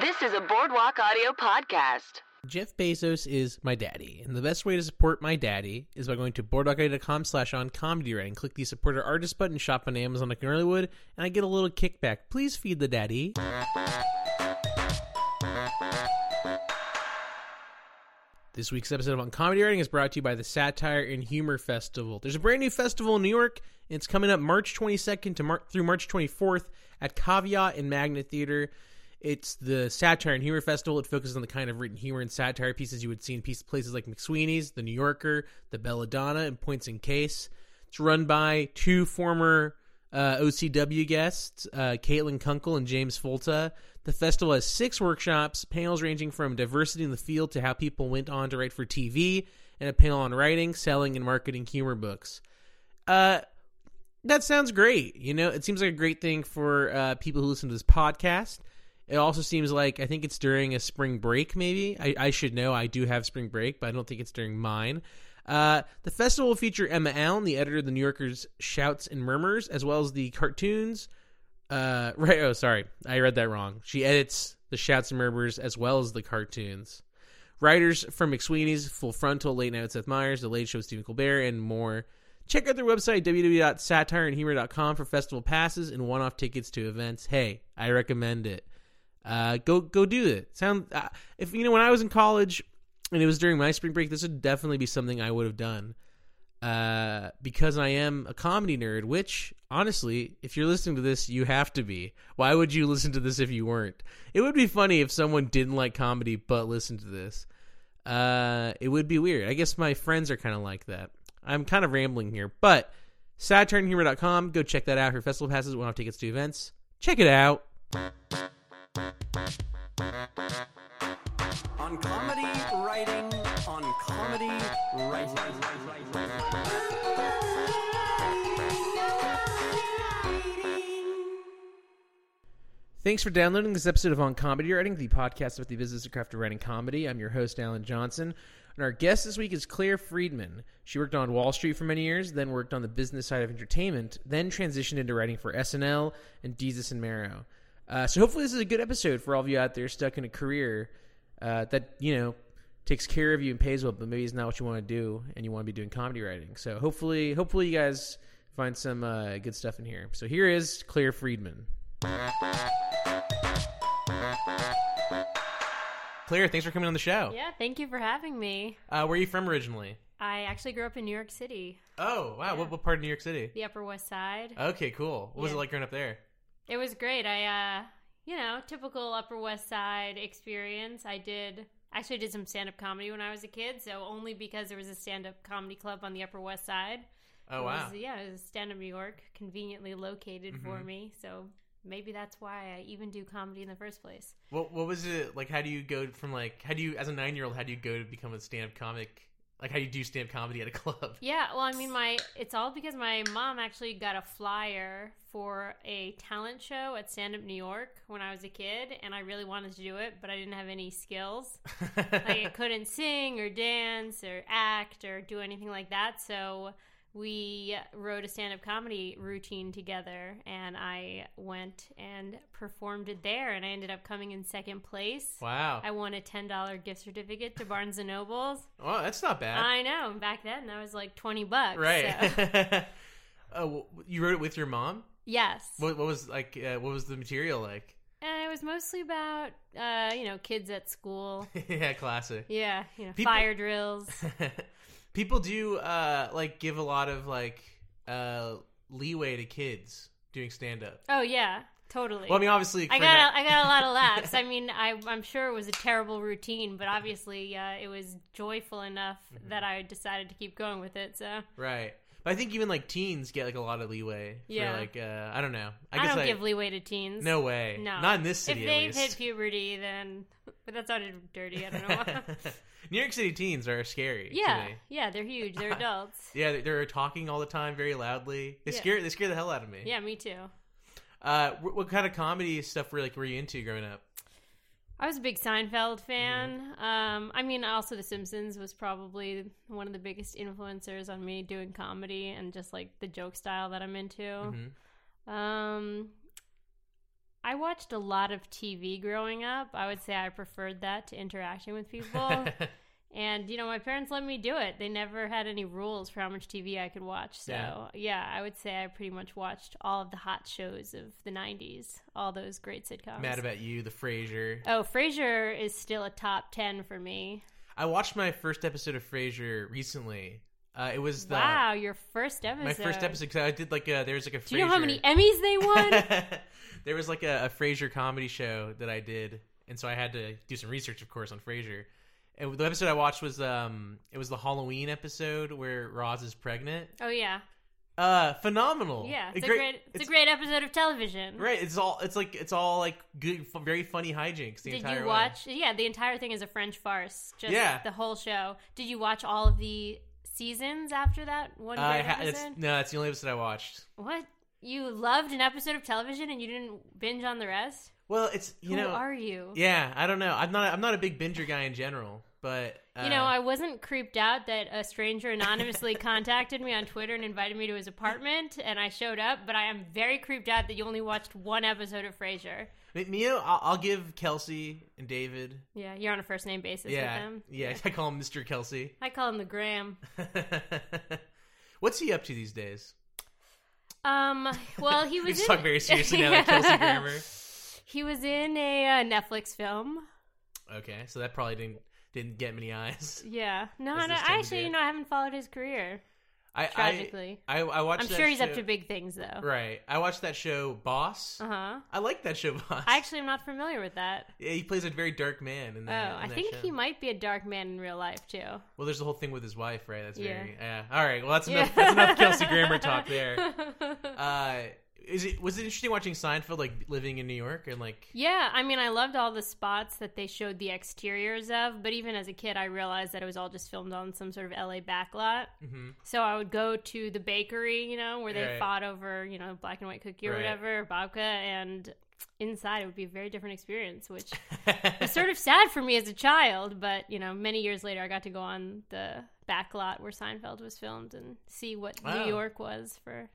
This is a Boardwalk Audio podcast. Jeff Bezos is my daddy, and the best way to support my daddy is by going to boardwalkaudio.com slash on comedy writing. Click the support our artist button, shop on Amazon like an early would, and I get a little kickback. Please feed the daddy. This week's episode of On Comedy Writing is brought to you by the Satire and Humor Festival. There's a brand new festival in New York, and it's coming up March 22nd to Mar- through March 24th at Caveat and Magnet Theater. It's the Satire and Humor Festival. It focuses on the kind of written humor and satire pieces you would see in piece- places like McSweeney's, The New Yorker, The Belladonna, and Points in Case. It's run by two former uh, OCW guests, uh, Caitlin Kunkel and James Folta. The festival has six workshops, panels ranging from diversity in the field to how people went on to write for TV, and a panel on writing, selling, and marketing humor books. Uh, that sounds great. You know, it seems like a great thing for uh, people who listen to this podcast. It also seems like I think it's during a spring break. Maybe I, I should know. I do have spring break, but I don't think it's during mine. Uh, the festival will feature Emma Allen, the editor of the New Yorker's Shouts and Murmurs, as well as the cartoons. Uh, right. Oh, sorry, I read that wrong. She edits the Shouts and Murmurs as well as the cartoons. Writers from McSweeney's, Full Frontal, Late Night with Seth Meyers, The Late Show with Stephen Colbert, and more. Check out their website, www.satireandhumor.com, for festival passes and one-off tickets to events. Hey, I recommend it. Uh, go go do it. Sound uh, if you know when I was in college and it was during my spring break, this would definitely be something I would have done. Uh, because I am a comedy nerd, which honestly, if you're listening to this, you have to be. Why would you listen to this if you weren't? It would be funny if someone didn't like comedy but listened to this. Uh, it would be weird. I guess my friends are kind of like that. I'm kind of rambling here, but satireandhumor.com, go check that out for festival passes, one off tickets to events. Check it out. On comedy writing on comedy writing Thanks for downloading this episode of On Comedy Writing, the podcast about the business of craft writing comedy. I'm your host, Alan Johnson. And our guest this week is Claire Friedman. She worked on Wall Street for many years, then worked on the business side of entertainment, then transitioned into writing for SNL and Desus and Mero. Uh, so hopefully this is a good episode for all of you out there stuck in a career uh, that, you know, takes care of you and pays well, but maybe it's not what you want to do and you want to be doing comedy writing. So hopefully, hopefully you guys find some uh, good stuff in here. So here is Claire Friedman. Claire, thanks for coming on the show. Yeah, thank you for having me. Uh, where are you from originally? I actually grew up in New York City, Oh, wow. What, what part of New York City? the Upper West Side. Okay, cool. What was it like growing up there? It was great. I, uh, you know, typical Upper West Side experience. I did actually did some stand up comedy when I was a kid, so only because there was a stand up comedy club on the Upper West Side. Oh, It wow. was- yeah, it was stand up New York, conveniently located for Mhm. me. So maybe that's why I even do comedy in the first place. What, what was it like? How do you go from like, how do you, as a nine year old, how do you go to become a stand up comic? Like, how you do stand up comedy at a club? Yeah, well, I mean, my it's all because my mom actually got a flyer for a talent show at Stand Up New York when I was a kid, and I really wanted to do it, but I didn't have any skills. Like, I couldn't sing or dance or act or do anything like that. So we wrote a stand-up comedy routine together, and I went and performed it there, and I ended up coming in second place. wow. I won a ten dollar gift certificate to Barnes and Nobles. Oh, that's not bad. I know. Back then, that was like twenty bucks. so- right. oh, you wrote it with your mom? Yes. What, what was like, uh, what was the material like? And it was mostly about, uh, you know, kids at school. yeah, classic. Yeah, you know, People- fire drills. People do uh like give a lot of like uh leeway to kids doing stand up. Oh yeah, totally. Well, I mean, obviously, I got a, I got a lot of laughs. I mean, I, I'm sure it was a terrible routine, but obviously uh, it was joyful enough Mm-hmm. that I decided to keep going with it. So right. But I think even like teens get like a lot of leeway. Yeah. Like uh, I don't know. I, I, guess don't I, give leeway to teens. No way. No, Not in this city. If they've hit puberty, then but that sounded dirty. I don't know. New York City teens are scary. to yeah, me. yeah, they're huge. They're adults. Yeah, they- they're talking all the time, very loudly. They Yeah. scare. They scare the hell out of me. Yeah, me too. Uh, what, what kind of comedy stuff were like were you into growing up? I was a big Seinfeld fan. Mm-hmm. Um, I mean, also The Simpsons was probably one of the biggest influencers on me doing comedy and just like the joke style that I'm into. Mhm. Um, I watched a lot of TV growing up. I would say I preferred that to interacting with people. and, you know, my parents let me do it. They never had any rules for how much TV I could watch. So, Yeah. yeah, I would say I pretty much watched all of the hot shows of the 90s, all those great sitcoms. Mad About You, The Frasier. oh, Frasier is still a top 10 for me. I watched my first episode of Frasier recently. Uh, it was the wow, your first episode. my first episode because I did like a there was like a. Do you know how many Emmys they won? there was like a, a Frasier comedy show that I did, and so I had to do some research, of course, on Frasier. And the episode I watched was um, it was the Halloween episode where Roz is pregnant. oh, yeah. Uh, phenomenal. Yeah, it's a great, it's, a great episode of television. Right, it's all it's like it's all like good, f- very funny hijinks. The Did you way. watch? Yeah, the entire thing is a French farce. Just Yeah. the whole show. Did you watch all of the seasons after that one Uh, I great ha- it's, episode? no, that's the only episode I watched. What? You loved an episode of television and you didn't binge on the rest? Well, it's you Who know, are you? yeah, I don't know. I'm not I'm not a big binger guy in general, but uh, You know, I wasn't creeped out that a stranger anonymously contacted me on Twitter and invited me to his apartment, and I showed up. But I am very creeped out that you only watched one episode of Frasier. You know, I'll, I'll give Kelsey and David. Yeah, you're on a first name basis yeah, with them. yeah, I call him Mr. Kelsey. I call him the Graham. What's he up to these days? Um, well, he was in... talk very seriously now, like Kelsey Grammer. He was in a uh, Netflix film. Okay, so that probably didn't didn't get many eyes. Yeah, no, no. Actually, you know, I haven't followed his career. I Tragically. I I, I watched. I'm that sure he's up to big things, though. Right, I watched that show, Boss. Uh huh. I like that show, Boss. I actually am not familiar with that. yeah, he plays a very dark man in Oh, in I that think show. he might be a dark man in real life too. Well, there's the whole thing with his wife, right? That's Yeah. very yeah. All right, well that's enough. Yeah. That's enough Kelsey Grammer talk there. Uh, is it was it interesting watching Seinfeld like living in New York and like Yeah, I mean, I loved all the spots that they showed the exteriors of, but even as a kid, I realized that it was all just filmed on some sort of LA backlot. mhm. So I would go to the bakery, you know, where they Right. fought over, you know, black and white cookie or Right. whatever, babka, and inside it would be a very different experience, which was sort of sad for me as a child. But you know, many years later, I got to go on the backlot where Seinfeld was filmed and see what Wow. New York was for,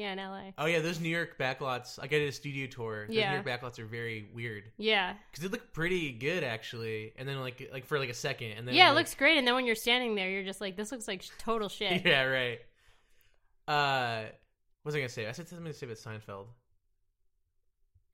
yeah, in LA. Oh yeah, those New York backlots. Like I did a studio tour. Those Yeah. New York backlots are very weird Yeah, because they look pretty good actually, and then like like for like a second, and then yeah, it like- looks great. And then when you're standing there, you're just like, this looks like total shit. yeah right. Uh, what was I gonna say? I said something to say about Seinfeld.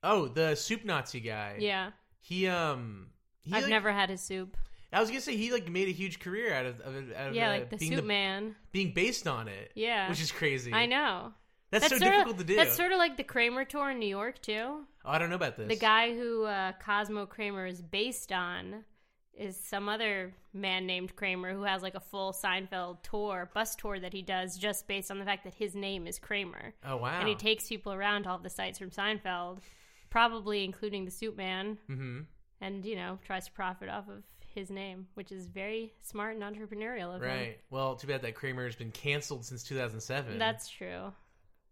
Oh, the soup Nazi guy. Yeah, He um. He, I've like- never had his soup. I was gonna say he like made a huge career out of, of, out of Yeah, uh, like the being soup man. being based on it. Yeah. which is crazy. I know. That's, so sort difficult of, to do. That's sort of like the Kramer tour in New York too. oh, I don't know about this. The guy who uh, Cosmo Kramer is based on is some other man named Kramer who has like a full Seinfeld tour, bus tour that he does just based on the fact that his name is Kramer. Oh wow. And he takes people around all the sites from Seinfeld, probably including the Soup Man, hmm and you know tries to profit off of his name, which is very smart and entrepreneurial of him. Right. Well, too bad that Kramer has been canceled since 2007. That's true.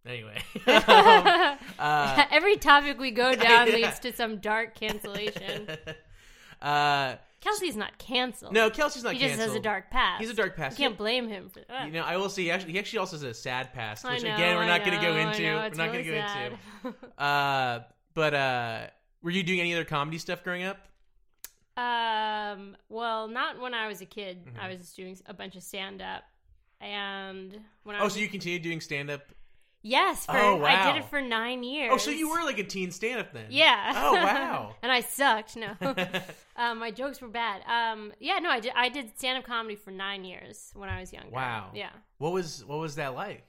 Anyway. um, uh, Every topic we go down leads to some dark cancellation. uh, Kelsey's not canceled. no, Kelsey's not canceled. he just has a dark past. He's a dark past. You can't blame him for that. You know, I will say he actually, he actually also has a sad past, which know, again we're not going to go into. know, We're not really going to go sad. into. Uh, but uh, were you doing any other comedy stuff growing up? Um, well, not when I was a kid. Mm-hmm. I was just doing a bunch of stand up. And when I Oh, was so you continued doing stand up? Yes, for, Oh, I did it for nine years. Oh, so you were like a teen stand up then? yeah. Oh, wow. and I sucked. No, um, my jokes were bad. Um, yeah, no, I did. I did stand up comedy for nine years when I was younger. Wow. Yeah. What was what was that like?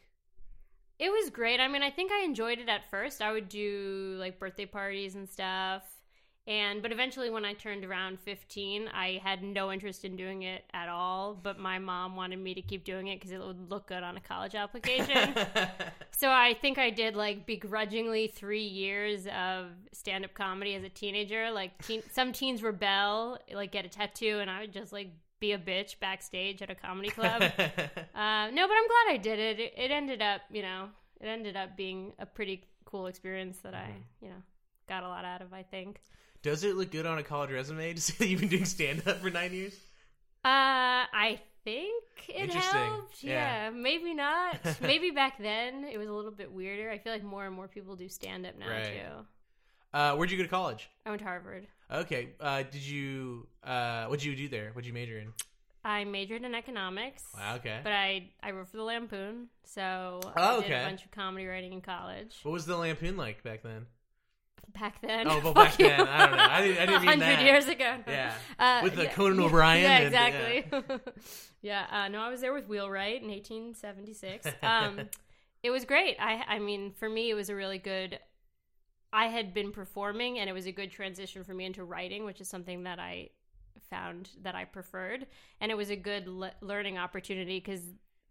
It was great. I mean, I think I enjoyed it at first. I would do like birthday parties and stuff. And but eventually when I turned around 15, I had no interest in doing it at all, but my mom wanted me to keep doing it cuz it would look good on a college application. so I think I did like begrudgingly 3 years of stand-up comedy as a teenager. Like teen, some teens rebel, like get a tattoo and I would just like be a bitch backstage at a comedy club. Uh, no, but I'm glad I did it. it. It ended up, you know, it ended up being a pretty cool experience that I, Mm-hmm. you know, got a lot out of. I think. Does it look good on a college resume to say that you've been doing stand up for nine years? Uh, I think it Interesting. helped. Yeah. Yeah, maybe not. maybe back then it was a little bit weirder. I feel like more and more people do stand up now Right. too. Uh, where'd you go to college? I went to Harvard. Okay. Uh, did you? Uh, what'd you do there? What'd you major in? I majored in economics. Wow. Okay. But I I wrote for the Lampoon, so Oh, I did okay. a bunch of comedy writing in college. what was the Lampoon like back then? Back then. Oh, well, back then, I don't know. I didn't- I didn't mean 100 that. years ago. Yeah. Uh, With the yeah, Conan O'Brien Yeah, and- exactly. yeah. uh, no, I was there with Wheelwright in 1876. Um, it was great. I, I mean, for me, it was a really good. I had been performing, and it was a good transition for me into writing, which is something that I found that I preferred, and it was a good le- learning opportunity because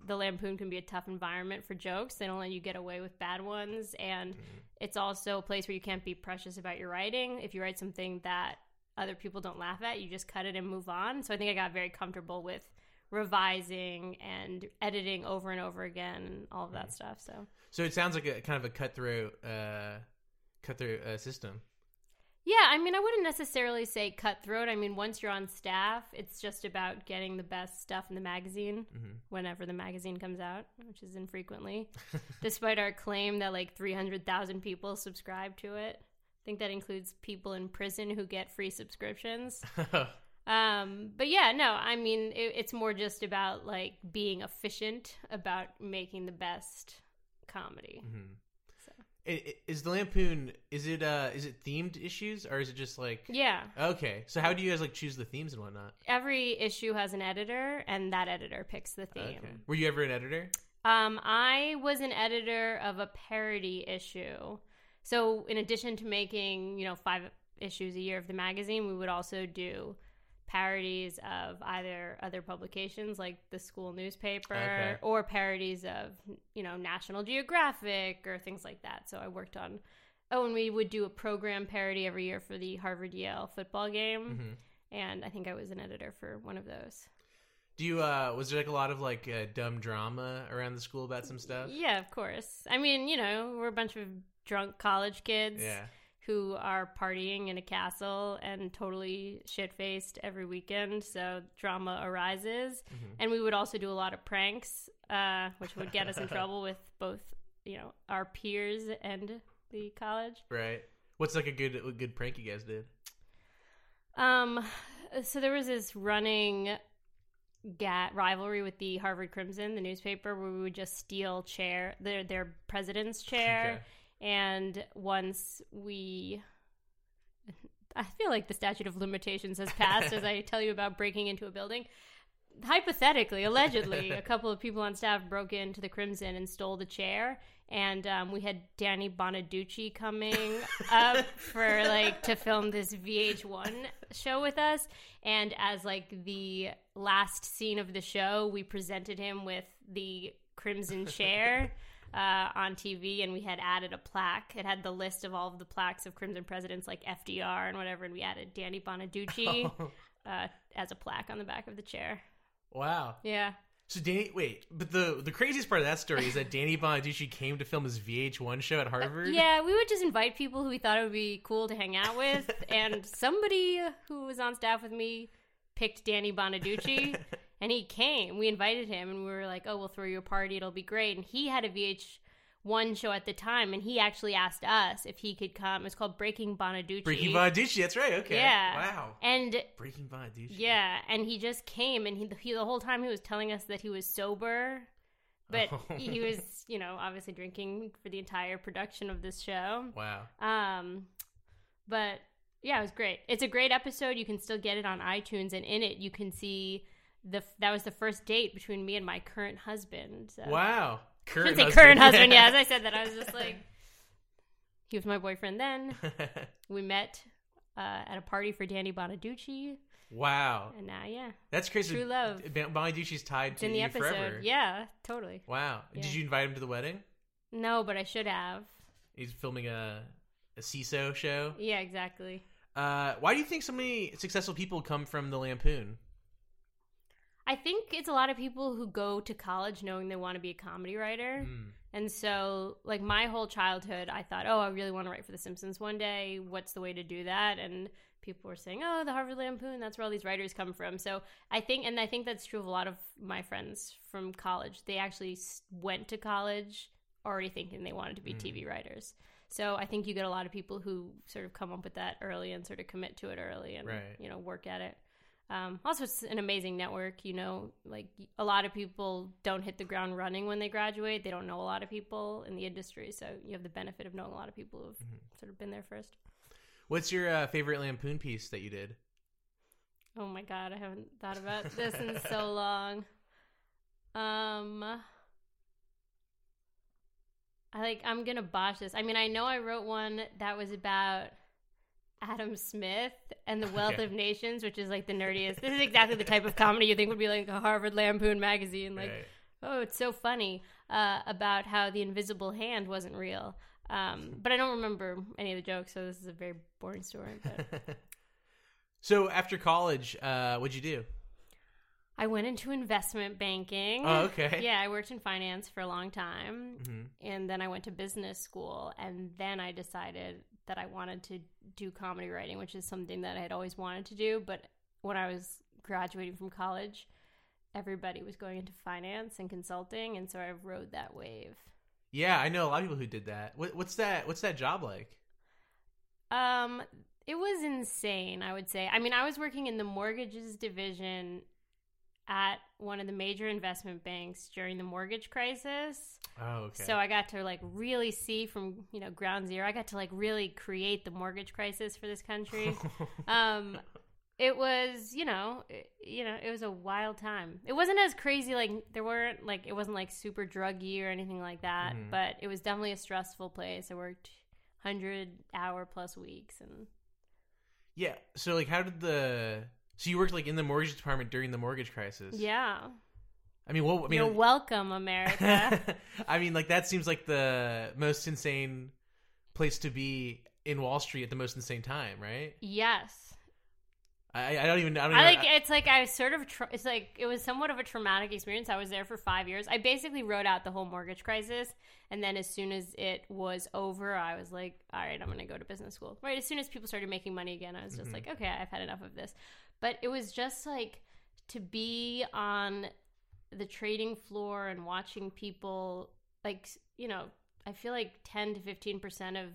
the Lampoon can be a tough environment for jokes. They don't let you get away with bad ones, and it's also a place where you can't be precious about your writing. If you write something that other people don't laugh at, you just cut it and move on. So I think I got very comfortable with revising and editing over and over again and all of that stuff. So So it sounds like a kind of a cutthroat, uh, cutthroat uh, system. Yeah, I mean, I wouldn't necessarily say cutthroat. I mean, once you're on staff, it's just about getting the best stuff in the magazine whenever the magazine comes out, which is infrequently, despite our claim that like 300,000 people subscribe to it. I think that includes people in prison who get free subscriptions. Um, but yeah, no, I mean, it, it's more just about like being efficient about making the best comedy. I- Is the Lampoon? Is it? Uh, is it themed issues or is it just like? Yeah, Okay. So how do you guys like choose the themes and whatnot? every issue has an editor, and that editor picks the theme. Okay. Were you ever an editor? Um, I was an editor of a parody issue. So, in addition to making, you know, five issues a year of the magazine, we would also do parodies of either other publications like the school newspaper Okay. or parodies of, you know, National Geographic or things like that. So, I worked on Oh, and we would do a program parody every year for the Harvard Yale football game. And I think I was an editor for one of those. Do you? Uh, was there like a lot of like uh, dumb drama around the school about some stuff? Yeah, of course. I mean, you know, we're a bunch of drunk college kids Yeah. Who are partying in a castle and totally shit faced every weekend. So drama arises. And we would also do a lot of pranks, uh, which would get us in trouble with both, you know, our peers and the college. Right. What's like a good a good prank you guys did? Um, so there was this running gat rivalry with the Harvard Crimson, the newspaper, where we would just steal chair their their president's chair. And once we, I feel like the statute of limitations has passed as I tell you about breaking into a building. Hypothetically, allegedly, a couple of people on staff broke into the Crimson and stole the chair. And um, we had Danny Bonaduce coming up for like to film this VH1 show with us. And as like the last scene of the show, we presented him with the Crimson chair uh, on TV, and we had added a plaque. It had the list of all of the plaques of Crimson presidents, like FDR and whatever, and we added Danny Bonaduce uh, as a plaque on the back of the chair. Wow. Yeah. So Danny, wait, but the the craziest part of that story is that Danny Bonaduce came to film his VH1 show at Harvard. Yeah, we would just invite people who we thought it would be cool to hang out with, and somebody who was on staff with me picked Danny Bonaduce, and he came. We invited him, and we were like, "Oh, we'll throw you a party; it'll be great." And he had a VH1 show at the time, and he actually asked us if he could come. It was called Breaking Bonaduce. Breaking Bonaduce. That's right. Okay. Yeah. Wow. And Breaking Bonaduce. yeah, and he just came, and he, he the whole time he was telling us that he was sober, but Oh. he was, you know, obviously drinking for the entire production of this show. Wow. Um, but yeah, it was great. It's a great episode. You can still get it on iTunes, and in it you can see the that was the first date between me and my current husband. So. Wow. Current husband. current husband. Yeah, as I said that, I was just like, he was my boyfriend then. We met uh, at a party for Danny Bonaduce, wow. and now yeah, That's crazy. True love. Bon- Bonaduce's tied it's to in the you episode. forever. Yeah, totally. Wow. Yeah. Did you invite him to the wedding? No, but I should have. He's filming a a CISO show. Yeah, exactly. Uh, why do you think so many successful people come from the Lampoon? I think it's a lot of people who go to college knowing they want to be a comedy writer. Hmm. And so, like, my whole childhood, I thought, oh, I really want to write for The Simpsons one day. What's the way to do that? And people were saying, oh, the Harvard Lampoon, that's where all these writers come from. So I think, and I think that's true of a lot of my friends from college. They actually went to college already thinking they wanted to be TV writers. So I think you get a lot of people who sort of come up with that early and sort of commit to it early and Right. you know work at it. Um, also, it's an amazing network. You know, like a lot of people don't hit the ground running when they graduate. They don't know a lot of people in the industry, so you have the benefit of knowing a lot of people who've Mm-hmm. sort of been there first. What's your uh, favorite Lampoon piece that you did? Oh my god, I haven't thought about this in so long. Um I like I'm going to botch this. I mean, I know I wrote one that was about Adam Smith and the Wealth Okay. of Nations, which is like the nerdiest. This is exactly the type of comedy you think would be like a Harvard Lampoon magazine like Right. oh, it's so funny uh, about how the invisible hand wasn't real. Um, but I don't remember any of the jokes, so this is a very boring story. But so after college, uh, what'd you do? I went into investment banking. Oh, okay. Yeah, I worked in finance for a long time. hmm And then I went to business school. And then I decided that I wanted to do comedy writing, which is something that I had always wanted to do. But when I was graduating from college, everybody was going into finance and consulting. And so I rode that wave. Yeah, I know a lot of people who did that. What, what's that? What's that job like? Um, it was insane, I would say. I mean, I was working in the mortgages division at one of the major investment banks during the mortgage crisis. Oh, okay. So I got to like really see from, you know, ground zero. I got to like really create the mortgage crisis for this country. um it was, you know, it, you know, it was a wild time. It wasn't as crazy like there weren't like it wasn't like super druggy or anything like that, Mhm. but it was definitely a stressful place. I worked 100 hour plus weeks and yeah. So like, how did the? So you worked like in the mortgage department during the mortgage crisis. yeah. I mean, what? I mean, You're welcome, America. I mean, like that seems like the most insane place to be in Wall Street at the most insane time, right? yes. I, I don't even. I don't. I even, like it's like I was sort of tra- it's like it was somewhat of a traumatic experience. I was there for five years. I basically wrote out the whole mortgage crisis, and then as soon as it was over, I was like, "All right, I'm going to go to business school." Right as soon as people started making money again, I was just Mhm. like, "Okay, I've had enough of this." But it was just like to be on the trading floor and watching people like you know I feel like ten to fifteen percent of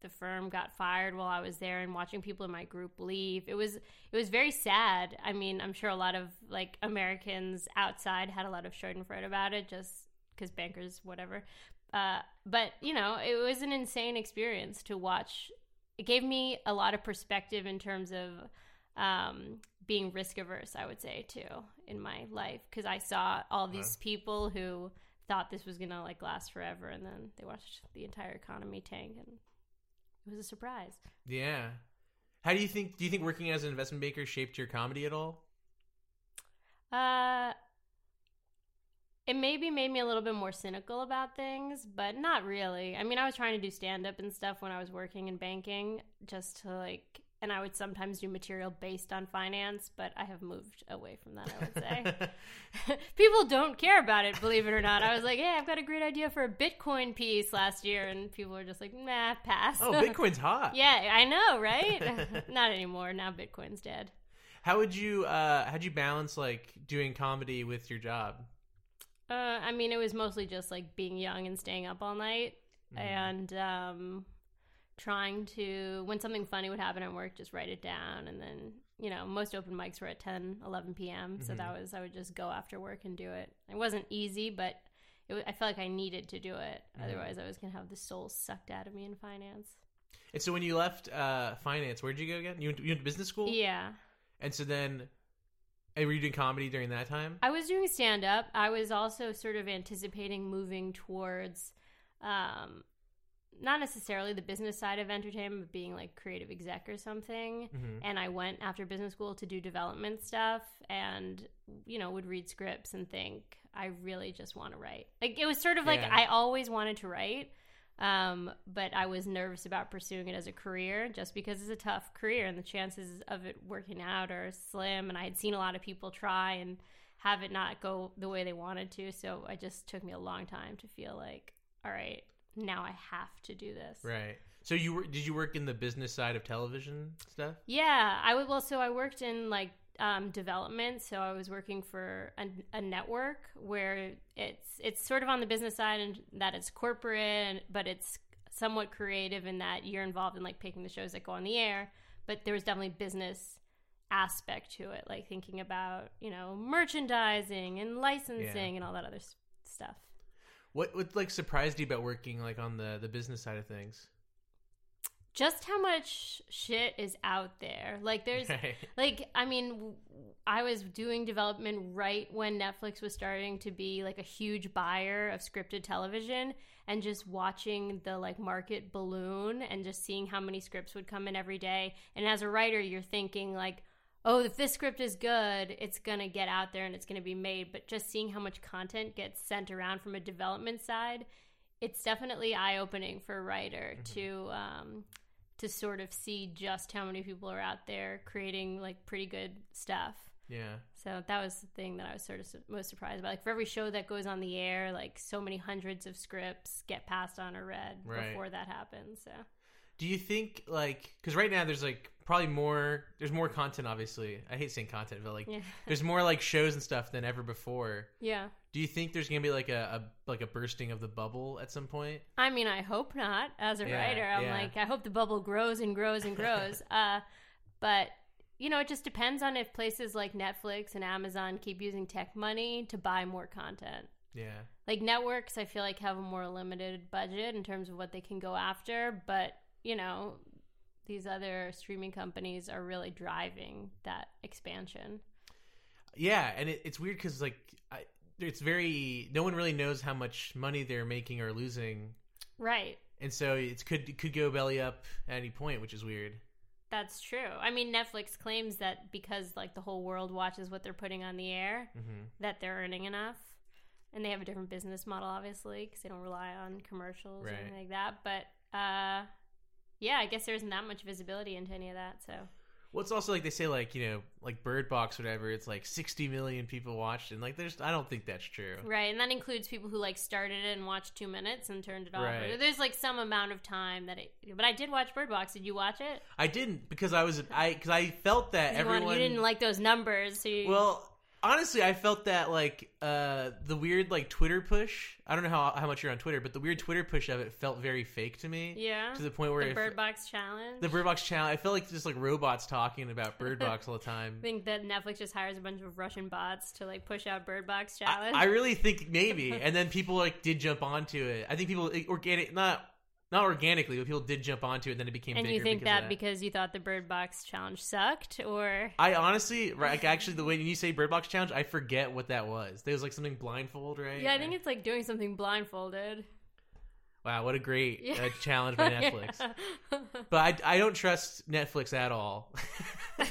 the firm got fired while I was there and watching people in my group leave. It was it was very sad. I mean, I'm sure a lot of like Americans outside had a lot of Schadenfreude about it, just because bankers, whatever. Uh, but you know, it was an insane experience to watch. It gave me a lot of perspective in terms of um, being risk averse. I would say too in my life because I saw all these people who thought this was gonna like last forever, and then they watched the entire economy tank, and it was a surprise. yeah. How do you think? Do you think working as an investment banker shaped your comedy at all? Uh, it maybe made me a little bit more cynical about things, but not really. I mean, I was trying to do stand up and stuff when I was working in banking, just to like, and I would sometimes do material based on finance, but I have moved away from that, I would say. People don't care about it, believe it or not. I was like, hey, I've got a great idea for a Bitcoin piece last year, and people were just like, nah, pass. oh, Bitcoin's hot. yeah, I know, right? not anymore. Now Bitcoin's dead. How would you? uh How'd you balance like doing comedy with your job? Uh, I mean, it was mostly just like being young and staying up all night Mhm. and um, trying to, when something funny would happen at work, just write it down. And then, you know, most open mics were at 10, 11 p.m. So Mhm. that was, I would just go after work and do it. It wasn't easy, but it, I felt like I needed to do it. Mhm. Otherwise, I was going to have the soul sucked out of me in finance. And so when you left uh finance, where'd you go again? You went, you went to business school. Yeah. And so then, and were you doing comedy during that time? I was doing stand up. I was also sort of anticipating moving towards um not necessarily the business side of entertainment, but being like creative exec or something. Mhm. And I went after business school to do development stuff and you know, would read scripts and think I really just want to write. Like it was sort of like I always wanted to write. Um, but I was nervous about pursuing it as a career just because it's a tough career and the chances of it working out are slim. And I had seen a lot of people try and have it not go the way they wanted to. So it just took me a long time to feel like, all right, now I have to do this. Right. So you were? Did you work in the business side of television stuff? Yeah, I would. Well, so I worked in like um, development. So I was working for a, a network where it's it's sort of on the business side and that it's corporate, and, but it's somewhat creative in that you're involved in like picking the shows that go on the air, but there was definitely business aspect to it, like thinking about you know merchandising and licensing Yeah. and all that other s- stuff. What what like surprised you about working like on the the business side of things? Just how much shit is out there. Like there's Right. like I mean I was doing development right when Netflix was starting to be like a huge buyer of scripted television and just watching the like market balloon and just seeing how many scripts would come in every day and as a writer you're thinking like oh if this script is good it's going to get out there and it's going to be made but just seeing how much content gets sent around from a development side it's definitely eye-opening for a writer to um to sort of see just how many people are out there creating like pretty good stuff. Yeah. So that was the thing that I was sort of su- most surprised about. Like for every show that goes on the air, like so many hundreds of scripts get passed on or read Right. before that happens. So Do you think like because right now there's like probably more there's more content obviously I hate saying content but like yeah, there's more like shows and stuff than ever before. yeah. Do you think there's gonna be like a, a like a bursting of the bubble at some point? I mean, I hope not. As a Yeah, writer, I'm yeah. like, I hope the bubble grows and grows and grows. uh, but you know, it just depends on if places like Netflix and Amazon keep using tech money to buy more content. Yeah. like networks i feel like have a more limited budget in terms of what they can go after but you know these other streaming companies are really driving that expansion. Yeah, and it, it's weird because like I, it's very no one really knows how much money they're making or losing, right. And so it's could it could go belly up at any point, which is weird. that's true. I mean netflix claims that because like the whole world watches what they're putting on the air hmm that they're earning enough. And they have a different business model obviously because they don't rely on commercials or anything like that. But uh yeah i guess there isn't that much visibility into any of that so Well, it's also like they say like you know like Bird Box whatever. It's like sixty million people watched, and like there's I don't think that's true. Right, and that includes people who like started it and watched two minutes and turned it off. Right. There's like some amount of time that it. But I did watch Bird Box. Did you watch it? I didn't because I was I because I felt that you, wanted- everyone you didn't like those numbers. So you, Well, honestly, I felt that like uh the weird like Twitter push. I don't know how how much you're on Twitter, but the weird Twitter push of it felt very fake to me. yeah, To the point where the Bird Box challenge. the Bird Box channel, I felt like just like robots talking about Bird Box all the time. I think that Netflix just hires a bunch of Russian bots to like push out Bird Box I, challenge. I really think maybe, and then people like did jump onto it. I think people organic not not organically, but people did jump onto it. and Then it became and you think because that, because you thought the Bird Box challenge sucked, or I honestly, like, actually, the way you say Bird Box challenge, I forget what that was. There was like something blindfold, right? yeah, I think it's like doing something blindfolded. wow, what a great Yeah. uh, challenge by Netflix. But I, I don't trust Netflix at all.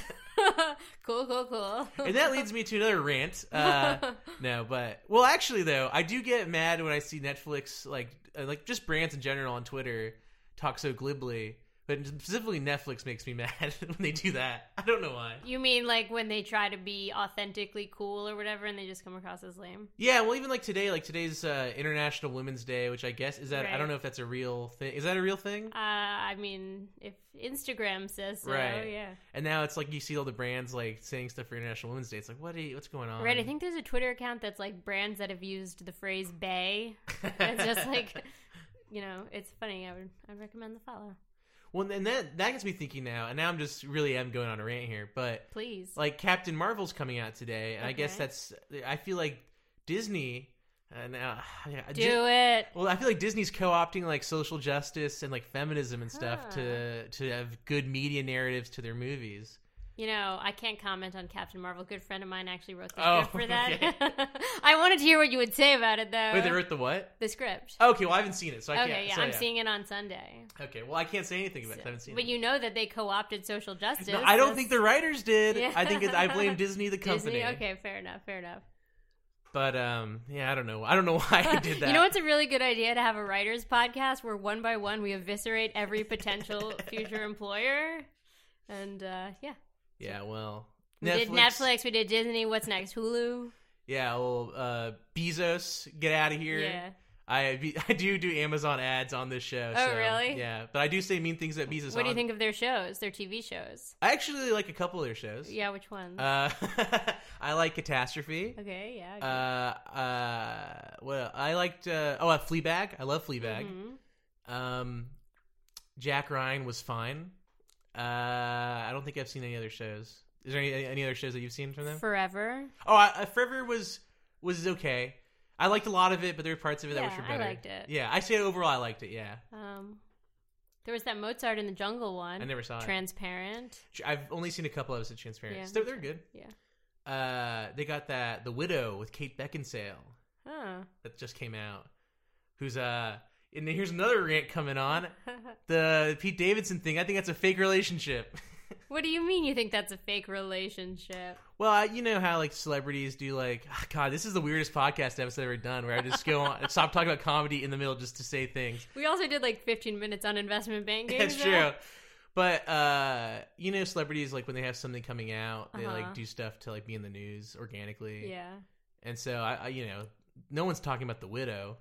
cool, cool, cool. and that leads me to another rant. Uh, no, but well, actually, though, I do get mad when I see Netflix, like, uh, like just brands in general on Twitter, talk so glibly. But specifically, Netflix makes me mad when they do that. I don't know why. You mean like when they try to be authentically cool or whatever, and they just come across as lame? Yeah, well, even like today, like today's uh, International Women's Day, which I guess is that I don't know if that's a real thing. Is that a real thing? Uh, I mean, if Instagram says so, Right. yeah. And now it's like you see all the brands like saying stuff for International Women's Day. It's like, what? Are you, what's going on? Right, I think there's a Twitter account that's like brands that have used the phrase "bay." It's just like, you know, it's funny. I would, I'd recommend the follow. Well, and that that gets me thinking now. And now I'm just really am going on a rant here, but Please. like Captain Marvel's coming out today, and I guess that's. I feel like Disney. Uh, now, yeah, Do Di- it. Well, I feel like Disney's co-opting like social justice and like feminism and stuff to to have good media narratives to their movies. You know, I can't comment on Captain Marvel. A good friend of mine actually wrote the Oh, script for that. okay. I wanted to hear what you would say about it, though. Wait, they wrote the what? the script. Okay, well I haven't seen it, so I okay, can't. Okay, yeah, so, I'm seeing it on Sunday. Okay, well I can't say anything about it. I haven't seen But it. But you know that they co-opted social justice. No, I don't That's- think the writers did. Yeah. I think it, I blame Disney, the company. Disney. Okay, fair enough. Fair enough. But um, yeah, I don't know. I don't know why I did that. You know it's a really good idea to have a writers podcast where one by one we eviscerate every potential future employer. And uh, yeah, Yeah, well, we did Netflix, we did Disney. What's next? Hulu. Yeah, well, uh, Bezos, get out of here. Yeah. I I do do Amazon ads on this show. Oh, so, really? Yeah, but I do say mean things at Bezos. What do you think of their shows? Their TV shows? I actually like a couple of their shows. Yeah, which ones? Uh, I like Catastrophe. okay, yeah. okay. Uh, uh, well, I liked. Uh, oh, uh, Fleabag. I love Fleabag. Mhm. Um, Jack Ryan was fine. Uh, I don't think I've seen any other shows. Is there any, any other shows that you've seen from them? Forever. oh, I, Forever was was okay. I liked a lot of it, but there were parts of it that Yeah, were I better. liked it. Yeah, I say overall I liked it. Yeah, Um, there was that Mozart in the Jungle one. I never saw it. Transparent. I've only seen a couple episodes of Transparent. Yeah, they're, they're good. Yeah. Uh, they got that The Widow with Kate Beckinsale Oh. that just came out. Who's uh, and here's another rant coming on the Pete Davidson thing. I think that's a fake relationship. what do you mean you think that's a fake relationship? Well, I, you know how like celebrities do like ah, God. This is the weirdest podcast episode I've ever done, where I just go on stop talking about comedy in the middle just to say things. We also did like 15 minutes on investment banking. That's so- true. But uh, you know, celebrities like when they have something coming out, they Uh-huh. like do stuff to like be in the news organically. Yeah. And so I, I you know, no one's talking about the widow.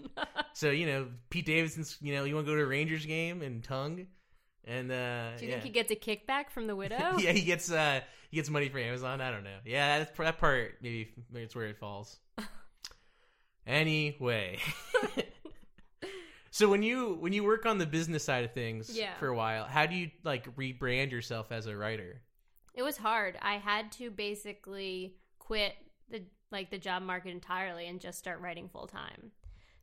so you know, Pete Davidson's. You know, you want to go to a Rangers game in Tongue, and uh, Do you yeah. think he gets a kickback from the widow? yeah, he gets uh he gets money from Amazon. I don't know. Yeah, that's, that part maybe maybe it's where it falls. anyway, so when you when you work on the business side of things Yeah. for a while, how do you like rebrand yourself as a writer? It was hard. I had to basically quit the like the job market entirely and just start writing full time.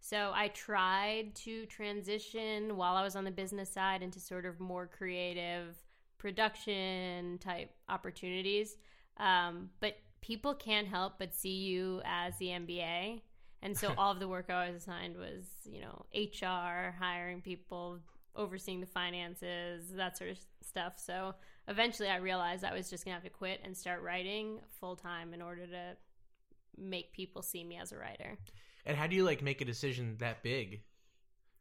So I tried to transition while I was on the business side into sort of more creative production type opportunities. Um, but people can't help but see you as the MBA. And so all of the work I was assigned was, you know, HR, hiring people, overseeing the finances, that sort of stuff. So eventually I realized I was just going to have to quit and start writing full time in order to make people see me as a writer. And how do you like make a decision that big?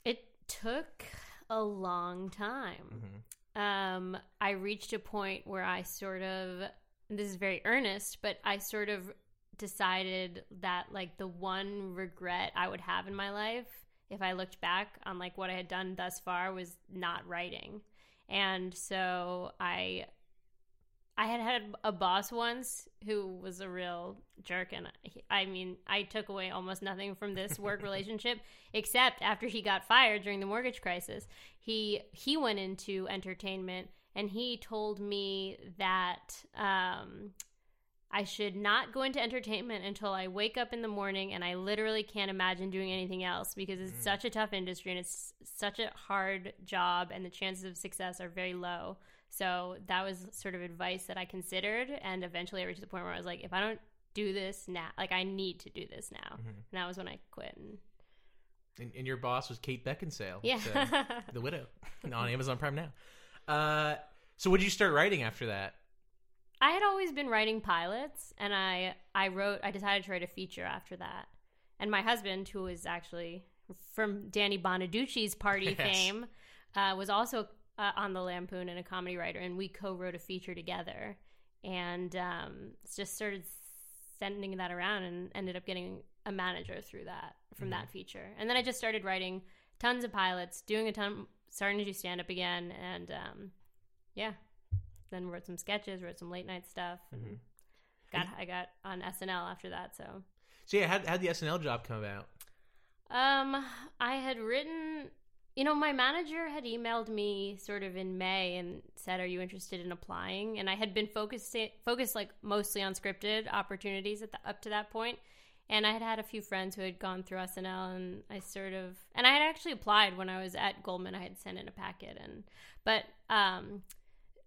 It took a long time. Mhm. Um, I reached a point where I sort of this is very earnest, but I sort of decided that like the one regret I would have in my life if I looked back on like what I had done thus far was not writing. And so I I had had a boss once who was a real jerk, and I mean, I took away almost nothing from this work relationship, except after he got fired during the mortgage crisis. He he went into entertainment, and he told me that um, I should not go into entertainment until I wake up in the morning, and I literally can't imagine doing anything else because it's such a tough industry and it's such a hard job, and the chances of success are very low. So that was sort of advice that I considered, and eventually I reached the point where I was like, if I don't do this now, like I need to do this now, Mhm. and that was when I quit. And And, and your boss was Kate Beckinsale. yeah, so- the widow on Amazon Prime now. Uh, so would you start writing after that? I had always been writing pilots, and I I wrote. I decided to write a feature after that. And my husband, who is actually from Danny Bonaduce's Party Yes. fame, uh, was also uh, on the Lampoon and a comedy writer, and we co-wrote a feature together. And um, just started sending that around, and ended up getting a manager through that from Mhm. that feature. And then I just started writing tons of pilots, doing a ton, starting to do stand up again, and um, yeah, then wrote some sketches, wrote some late night stuff, and Mhm. got I got on SNL after that. So, So yeah, how how'd the SNL job come about? um, I had written, you know, my manager had emailed me sort of in May and said, "Are you interested in applying?" And I had been focused focused like mostly on scripted opportunities at the, up to that point. And I had had a few friends who had gone through SNL, and I sort of, and I had actually applied when I was at Goldman. I had sent in a packet, and but um,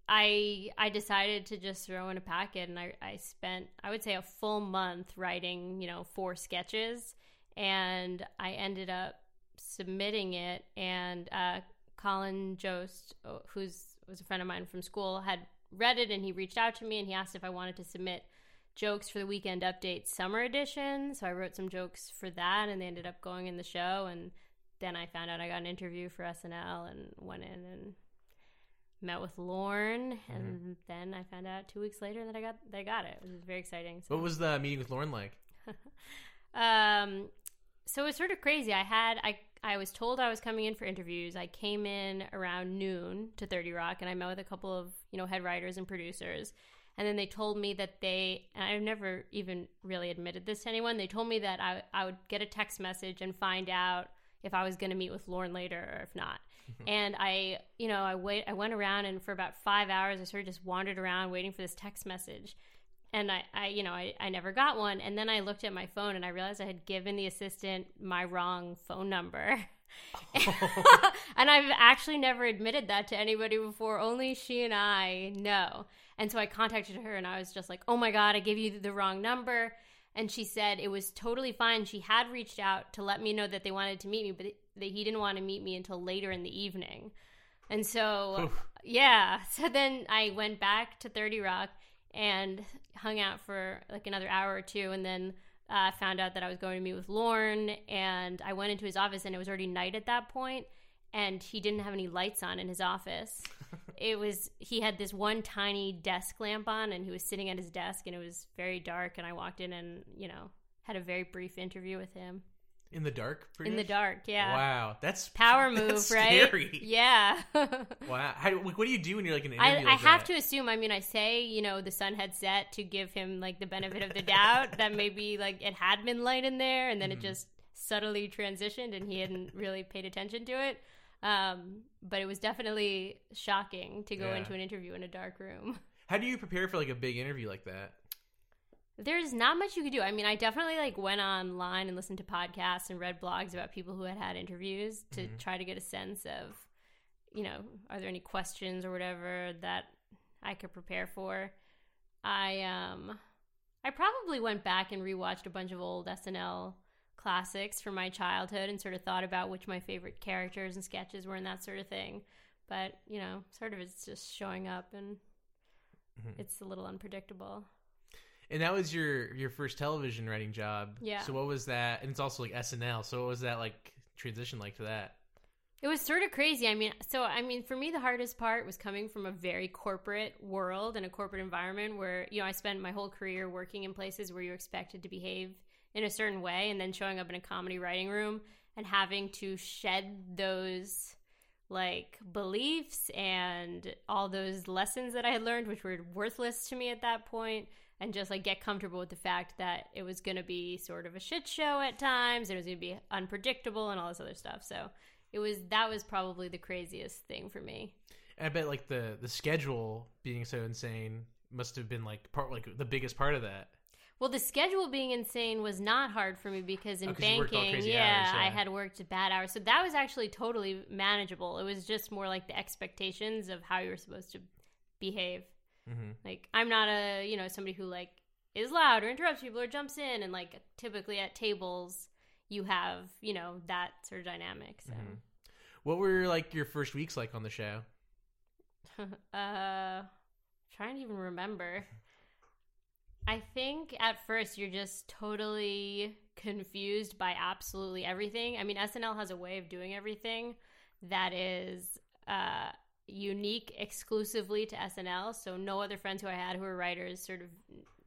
I I decided to just throw in a packet, and I I spent I would say a full month writing you know four sketches, and I ended up submitting it, and uh, Colin Jost, oh, who's was a friend of mine from school, had read it, and he reached out to me, and he asked if I wanted to submit jokes for the weekend update summer edition. So I wrote some jokes for that, and they ended up going in the show, and then I found out I got an interview for SNL and went in and met with Lorne, and then I found out two weeks later that I got that I got it, which was very exciting. So. What was the meeting with Lorne like? Um, so it was sort of crazy. I had I I was told I was coming in for interviews. I came in around noon to Thirty Rock, and I met with a couple of you know head writers and producers. And then they told me that they, and I've never even really admitted this to anyone. They told me that I I would get a text message and find out if I was going to meet with Lorne later or if not. Mm-hmm. and I, you know, I wait, I went around and for about five hours, I sort of just wandered around waiting for this text message. And I, I you know, I, I never got one. And then I looked at my phone and I realized I had given the assistant my wrong phone number. and I've actually never admitted that to anybody before. Only she and I know. And so I contacted her and I was just like, oh my God, I gave you the wrong number. And she said it was totally fine. She had reached out to let me know that they wanted to meet me, but that he didn't want to meet me until later in the evening. And so, Oof. yeah. So then I went back to 30 Rock and hung out for like another hour or two. And then uh, found out that I was going to meet with Lorne. And I went into his office and it was already night at that point, And he didn't have any lights on in his office. it was, he had this one tiny desk lamp on and he was sitting at his desk and it was very dark. And I walked in and, you know, had a very brief interview with him. In the dark? In the dark, yeah. Wow, that's Power move, that's right? Scary. Yeah. Wow. How, what do you do when you're like an I, interview? I have that? to assume. I mean, I say you know the sun had set to give him like the benefit of the doubt that maybe like it had been light in there, and then Mm-hmm. it just subtly transitioned, and he hadn't really paid attention to it. Um, but it was definitely shocking to go Yeah. into an interview in a dark room. How do you prepare for like a big interview like that? There's not much you could do. I mean, I definitely like went online and listened to podcasts and read blogs about people who had had interviews to Mm-hmm. try to get a sense of, you know, are there any questions or whatever that I could prepare for. I um I probably went back and rewatched a bunch of old SNL classics from my childhood and sort of thought about which my favorite characters and sketches were and that sort of thing. But, you know, sort of it's just showing up and Mm-hmm. it's a little unpredictable. And that was your your first television writing job. Yeah. So what was that? And it's also like SNL. So what was that like transition like to that? It was sort of crazy. I mean, so I mean, for me, the hardest part was coming from a very corporate world and a corporate environment where you know I spent my whole career working in places where you're expected to behave in a certain way, and then showing up in a comedy writing room and having to shed those like beliefs and all those lessons that I had learned, which were worthless to me at that point, and just like get comfortable with the fact that it was going to be sort of a shit show at times, and it was going to be unpredictable and all this other stuff. So it was that was probably the craziest thing for me. And I bet like the the schedule being so insane must have been like part like the biggest part of that. Well, the schedule being insane was not hard for me because in Oh, 'cause you worked all banking, yeah, hours, I had worked bad hours. So that was actually totally manageable. It was just more like the expectations of how you were supposed to behave. Mhm. Like I'm not a, you know, somebody who like is loud or interrupts people or jumps in and like typically at tables you have, you know, that sort of dynamic. So What were like your first weeks like on the show? uh trying to even remember i think at first you're just totally confused by absolutely everything i mean snl has a way of doing everything that is uh unique exclusively to snl so no other friends who i had who were writers sort of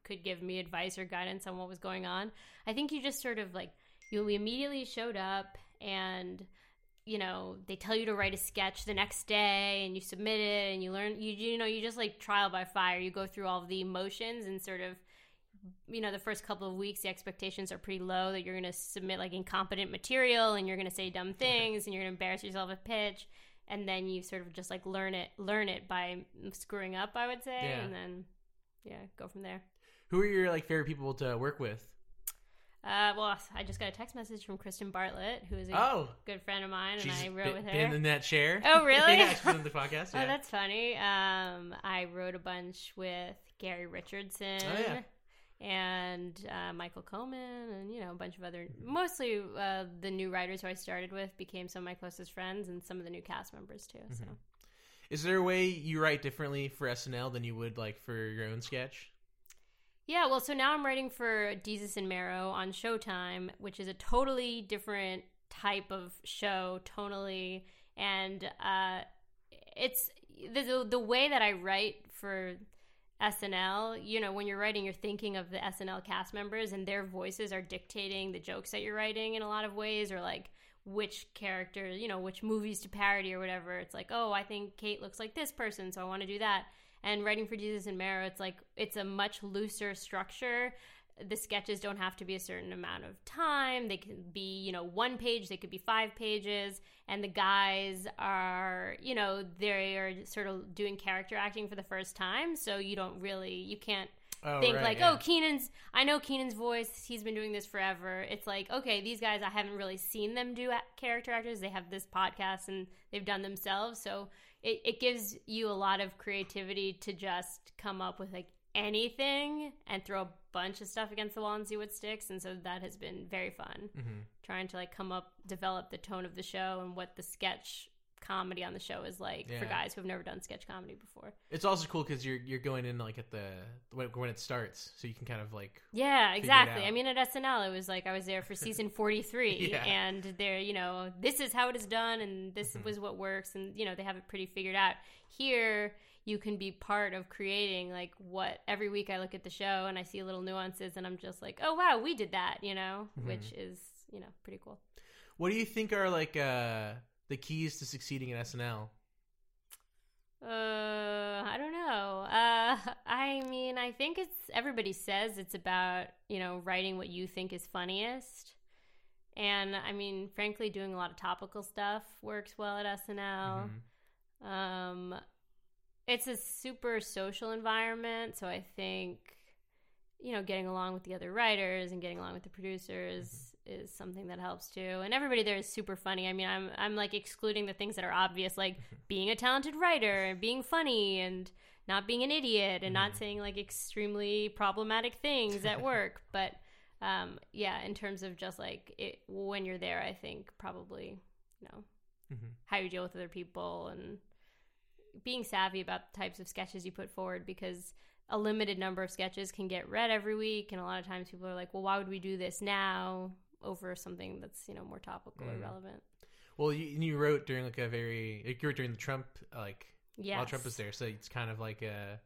could give me advice or guidance on what was going on. I think you just sort of like you immediately showed up and you know they tell you to write a sketch the next day and you submit it and you learn you you know you just like trial by fire. You go through all of the emotions and sort of you know the first couple of weeks the expectations are pretty low that you're going to submit like incompetent material and you're going to say dumb things and you're going to embarrass yourself at pitch and then you sort of just like learn it learn it by screwing up i would say Yeah. and then yeah go from there Who are your like favorite people to work with? uh, well i just got a text message from kristen bartlett who is a Oh, good friend of mine and i wrote been, with her been in that chair. Oh, really? yeah, she's on the podcast. Oh, that's funny. Um, I wrote a bunch with Gary Richardson. Oh, yeah. And uh, Michael Coleman, and you know a bunch of other, mostly uh, the new writers who I started with became some of my closest friends, and some of the new cast members too. So Is there a way you write differently for SNL than you would like for your own sketch? yeah, well, so now I'm writing for Desus and Mero on Showtime, which is a totally different type of show, tonally, and uh, it's the, the the way that I write for SNL, you know, when you're writing, you're thinking of the SNL cast members and their voices are dictating the jokes that you're writing in a lot of ways, or like which character, you know, which movies to parody or whatever. It's like, oh, I think Kate looks like this person, so I want to do that. And writing for Desus and Mero, it's like it's a much looser structure. The sketches don't have to be a certain amount of time. They can be, you know, one page, they could be five pages. And the guys are, you know, they are sort of doing character acting for the first time. So you don't really, you can't Oh, think right, like, yeah. oh, Kenan's. I know Kenan's voice. He's been doing this forever. It's like, okay, these guys, I haven't really seen them do character actors. They have this podcast and they've done themselves. So it, it gives you a lot of creativity to just come up with like anything and throw a bunch of stuff against the wall and see what sticks. And so that has been very fun. Mm-hmm. Trying to like come up, develop the tone of the show and what the sketch comedy on the show is like for guys who have never done sketch comedy before. It's also cool because you're you're going in like at the when, when it starts, so you can kind of like Yeah, exactly. I mean, at SNL, it was like I was there for season 43, Yeah. and they're, you know, this is how it is done, and this Mhm. was what works, and, you know, they have it pretty figured out. Here, you can be part of creating, like, what every week I look at the show and I see little nuances, and I'm just like, oh, wow, we did that, you know, Mhm. which is, you know, pretty cool. What do you think are like uh the keys to succeeding at SNL? Uh, I don't know. Uh, I mean, I think it's everybody says it's about you know writing what you think is funniest, and I mean, frankly, doing a lot of topical stuff works well at SNL. Mhm. Um, it's a super social environment, so I think you know getting along with the other writers and getting along with the producers is something that helps too. And everybody there is super funny. I mean, I'm I'm like excluding the things that are obvious, like being a talented writer and being funny and not being an idiot and not saying like extremely problematic things at work, but. Um, yeah, in terms of just like it, when you're there, I think probably, you know, Mhm. how you deal with other people and being savvy about the types of sketches you put forward because a limited number of sketches can get read every week and a lot of times people are like well why would we do this now over something that's you know more topical or Mm. relevant? Well, you, you wrote during like a very like you wrote during the Trump like yeah while Trump was there, so it's kind of like a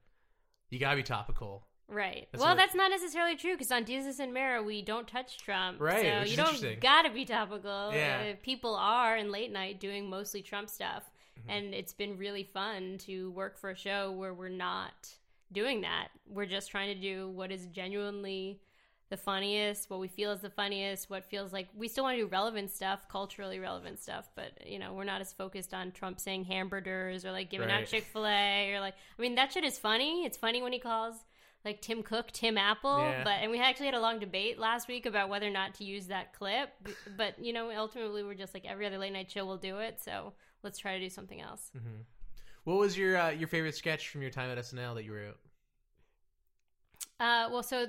you gotta be topical. right. That's well that's not necessarily true because on Desus and Mero we don't touch trump. Right, so you don't gotta be topical. Yeah. Uh, people are in late night doing mostly trump stuff Mm-hmm. and it's been really fun to work for a show where we're not doing that. We're just trying to do what is genuinely the funniest, what we feel is the funniest, what feels like we still want to do relevant stuff, culturally relevant stuff, but you know, we're not as focused on Trump saying hamburgers or like giving Right. out Chick-fil-A or like I mean that shit is funny. It's funny when he calls like Tim Cook, Tim Apple, Yeah. but and we actually had a long debate last week about whether or not to use that clip, but you know, ultimately we're just like every other late night show will do it, so let's try to do something else. hmm What was your uh, your favorite sketch from your time at SNL that you wrote? Uh, well, so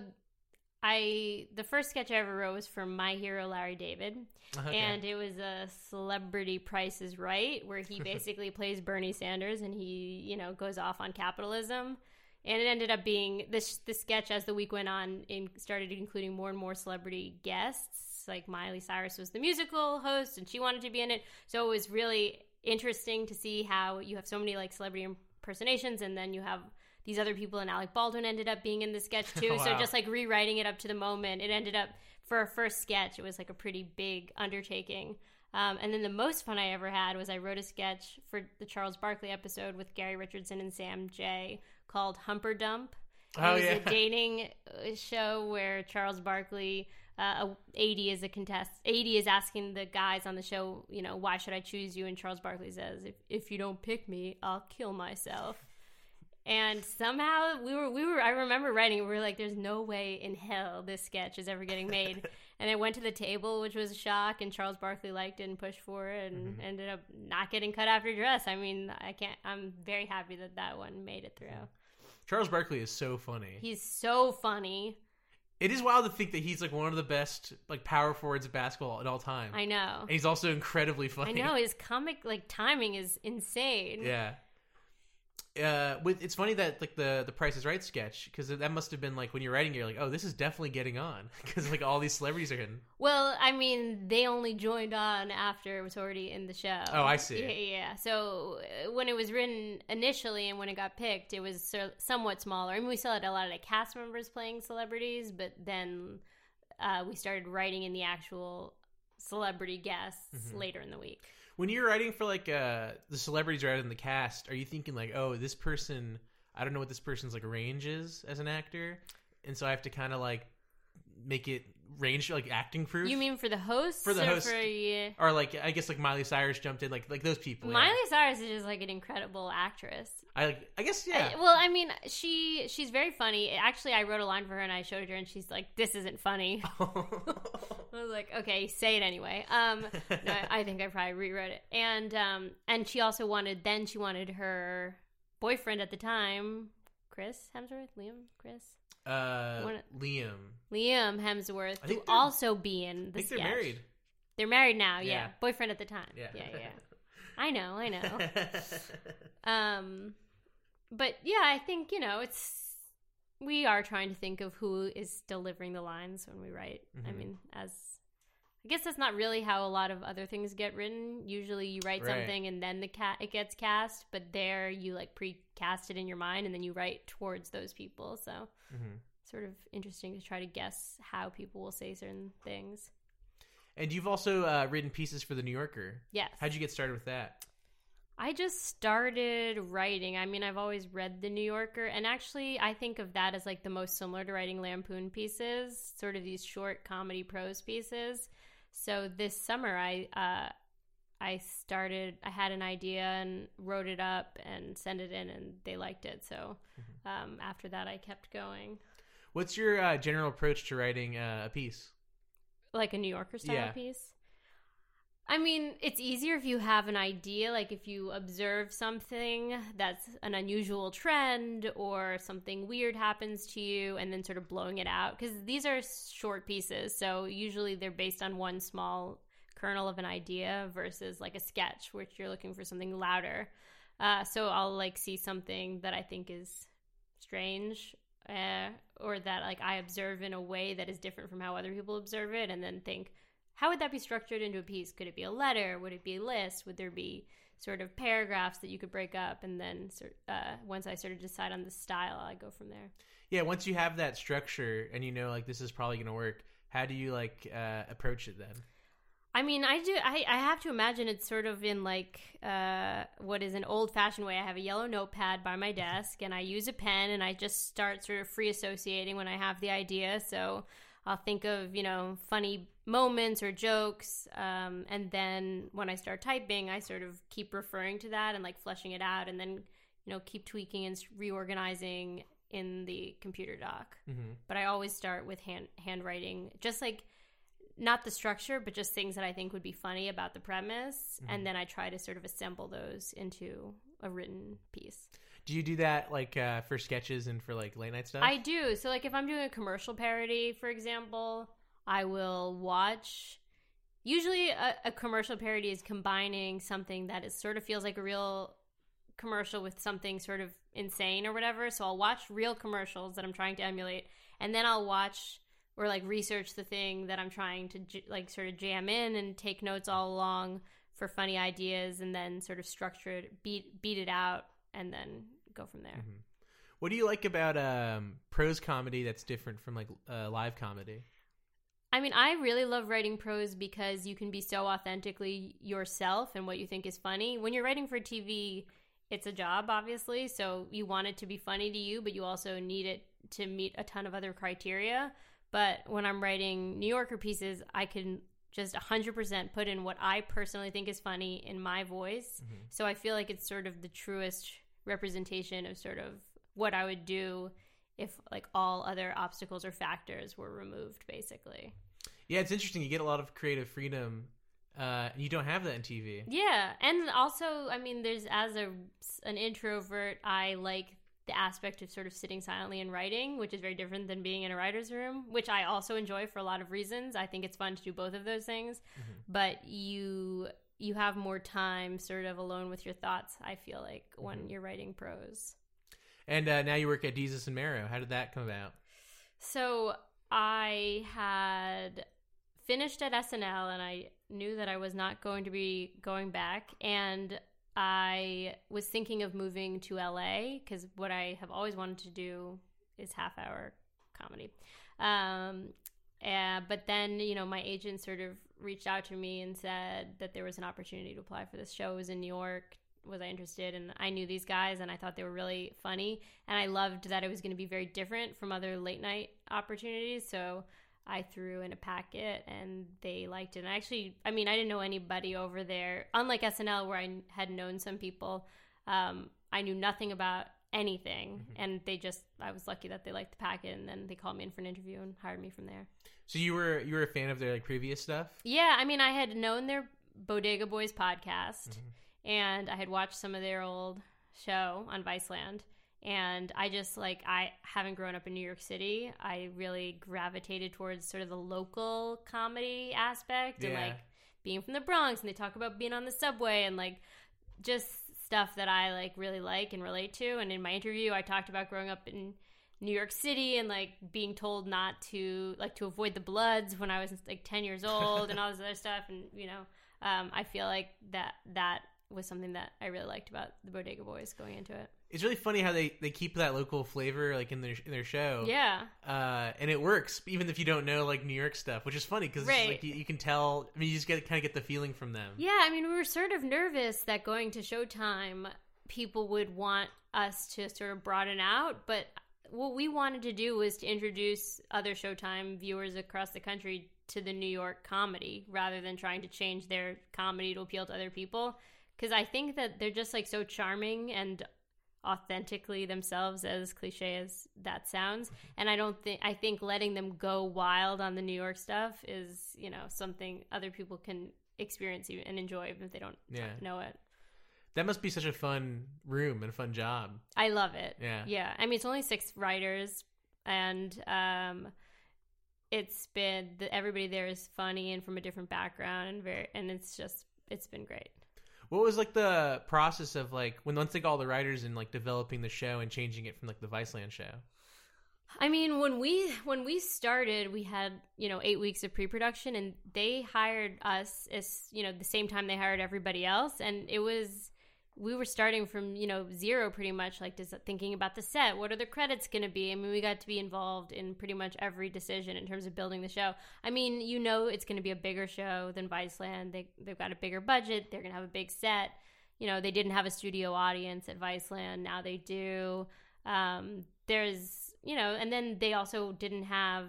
I the first sketch I ever wrote was for My Hero Larry David, Okay. and it was a Celebrity Price is Right, where he basically plays Bernie Sanders and he you know goes off on capitalism. And it ended up being this the sketch as the week went on and started including more and more celebrity guests. Like Miley Cyrus was the musical host and she wanted to be in it. So it was really interesting to see how you have so many like celebrity impersonations and then you have these other people and Alec Baldwin ended up being in the sketch too. So just like rewriting it up to the moment, it ended up for a first sketch, it was like a pretty big undertaking. Um, and then the most fun I ever had was I wrote a sketch for the Charles Barkley episode with Gary Richardson and Sam Jay called Humper Dump. It Oh, was yeah. a dating uh, show where Charles Barkley, uh, Aidy is a contest. Aidy is asking the guys on the show, you know, why should I choose you? And Charles Barkley says, if, if you don't pick me, I'll kill myself. And somehow we were, we were, I remember writing, we were like, there's no way in hell this sketch is ever getting made. and it went to the table, which was a shock, and Charles Barkley liked it and pushed for it and Mm-hmm. ended up not getting cut after dress. I mean, I can't, I'm very happy that that one made it through. Charles Barkley is so funny. He's so funny. It is wild to think that he's like one of the best like power forwards of basketball at all time. I know. and he's also incredibly funny. I know his comic like timing is insane. Yeah. Uh, with it's funny that like the the Price is Right sketch because that must have been like when you're writing you're like oh this is definitely getting on because like all these celebrities are in. Well, I mean, they only joined on after it was already in the show. Oh, I see. Yeah, yeah. So uh, when it was written initially and when it got picked, it was somewhat smaller. I mean, we still had a lot of like, cast members playing celebrities, but then uh, we started writing in the actual celebrity guests Mm-hmm. later in the week. When you're writing for like uh the celebrities rather than the cast, are you thinking like oh this person I don't know what this person's like range is as an actor, and so I have to kind of like make it range like acting proof. You mean for the hosts? For the host. For, yeah. or like I guess like Miley Cyrus jumped in, like like those people. yeah. Miley Cyrus is just like an incredible actress. I I guess yeah. I- well, I mean, she she's very funny. Actually, I wrote a line for her and I showed her, and she's like, "This isn't funny." I was like, "Okay, say it anyway." Um, no, I think I probably rewrote it, and um, and she also wanted. Then she wanted her boyfriend at the time, Chris Hemsworth, Liam, Chris, uh, Liam. Liam Hemsworth, I to also be in the I think sketch. they're married. They're married now. Yeah, Yeah. boyfriend at the time. Yeah. yeah, yeah. I know, I know. Um, but yeah, I think you know it's we are trying to think of who is delivering the lines when we write. I Mhm. mean, as I guess that's not really how a lot of other things get written. Usually, you write Right. something and then the cat it gets cast, but there you like pre-cast it in your mind and then you write towards those people. So Mhm. sort of interesting to try to guess how people will say certain things. And you've also uh, written pieces for the New Yorker. Yes. How'd you get started with that? I just started writing. I mean, I've always read The New Yorker, and actually, I think of that as like the most similar to writing Lampoon pieces, sort of these short comedy prose pieces. So this summer, I uh, I started. I had an idea and wrote it up and sent it in, and they liked it. So um, after that, I kept going, What's your uh, general approach to writing uh, a piece? like a New Yorker style Yeah. piece. I mean, it's easier if you have an idea, like if you observe something that's an unusual trend or something weird happens to you and then sort of blowing it out. Because these are short pieces, so usually they're based on one small kernel of an idea versus like a sketch, which you're looking for something louder. Uh, so I'll like see something that I think is strange uh, or that like I observe in a way that is different from how other people observe it, and then think, how would that be structured into a piece? Could it be a letter? Would it be a list? Would there be sort of paragraphs that you could break up? And then uh, once I sort of decide on the style, I go from there. Yeah, once you have that structure and you know like this is probably going to work, how do you like uh, approach it then? I mean, I do. I, I have to imagine it's sort of in like uh, what is an old fashioned way. I have a yellow notepad by my desk, and I use a pen, and I just start sort of free associating when I have the idea. So I'll think of you know funny moments or jokes, um, and then when I start typing, I sort of keep referring to that and like fleshing it out, and then you know keep tweaking and reorganizing in the computer doc Mm-hmm. but I always start with hand handwriting, just like not the structure, but just things that I think would be funny about the premise, and then I try to sort of assemble those into a written piece. Do you do that like uh, for sketches and for like late night stuff? I do. So, like, if I'm doing a commercial parody, for example, I will watch. Usually, a, a commercial parody is combining something that is sort of feels like a real commercial with something sort of insane or whatever. So I'll watch real commercials that I'm trying to emulate, and then I'll watch or like research the thing that I'm trying to like sort of jam in and take notes all along for funny ideas, and then sort of structure it, beat beat it out, and then go from there. What do you like about um, prose comedy that's different from like uh, live comedy? I mean, I really love writing prose because you can be so authentically yourself and what you think is funny. When you're writing for TV, it's a job, obviously, so you want it to be funny to you, but you also need it to meet a ton of other criteria. But when I'm writing New Yorker pieces, I can just 100% put in what I personally think is funny in my voice. Mm-hmm. So I feel like it's sort of the truest representation of sort of what I would do if like all other obstacles or factors were removed basically. Yeah, it's interesting. You get a lot of creative freedom. Uh, you don't have that in TV. Yeah, and also I mean there's as a an introvert I like the aspect of sort of sitting silently and writing, which is very different than being in a writer's room, which I also enjoy for a lot of reasons. I think it's fun to do both of those things, but you you have more time sort of alone with your thoughts, I feel like, when you're writing prose. And uh, now you work at Desus and Mero. How did that come about? So I had finished at SNL and I knew that I was not going to be going back. And I was thinking of moving to LA because what I have always wanted to do is half hour comedy. Um, uh, but then, you know, my agent sort of reached out to me and said that there was an opportunity to apply for this show. It was in New York. Was I interested? And I knew these guys and I thought they were really funny. And I loved that it was going to be very different from other late night opportunities. So I threw in a packet and they liked it. And I actually, I mean, I didn't know anybody over there. Unlike SNL, where I had known some people, um, I knew nothing about anything. And they just, I was lucky that they liked the packet. And then they called me in for an interview and hired me from there. So you were you were a fan of their like previous stuff? Yeah, I mean, I had known their Bodega Boys podcast, and I had watched some of their old show on Viceland. And I just like I haven't grown up in New York City. I really gravitated towards sort of the local comedy aspect and Yeah. like being from the Bronx. And they talk about being on the subway and like just stuff that I like really like and relate to. And in my interview, I talked about growing up in New York City and like being told not to like to avoid the Bloods when I was like ten years old and all this other stuff. And you know, um, I feel like that that was something that I really liked about the Bodega Boys going into it. It's really funny how they, they keep that local flavor like in their in their show. Yeah, Uh, and it works even if you don't know like New York stuff, which is funny because Right. like you, you can tell. I mean, you just get kind of get the feeling from them. yeah. I mean, we were sort of nervous that going to Showtime, people would want us to sort of broaden out, but what we wanted to do was to introduce other Showtime viewers across the country to the New York comedy rather than trying to change their comedy to appeal to other people. Because I think that they're just like so charming and authentically themselves, as cliche as that sounds. And I don't think, I think letting them go wild on the New York stuff is, you know, something other people can experience and enjoy even if they don't Yeah. know it. That must be such a fun room and a fun job. I love it. Yeah. Yeah. I mean, it's only six writers, and um, it's been the, everybody there is funny and from a different background, and very, and it's just it's been great. What was like the process of like when once they got all the writers and like developing the show and changing it from like the Viceland show? I mean, when we when we started, we had you know eight weeks of pre-production, and they hired us as you know the same time they hired everybody else, and it was we were starting from you know zero pretty much, like just thinking about the set, what are the credits going to be? I mean, we got to be involved in pretty much every decision in terms of building the show. I mean, you know, it's going to be a bigger show than Viceland. They they've got a bigger budget. They're going to have a big set. You know, they didn't have a studio audience at Viceland. Now they do. Um, there's, you know, and then they also didn't have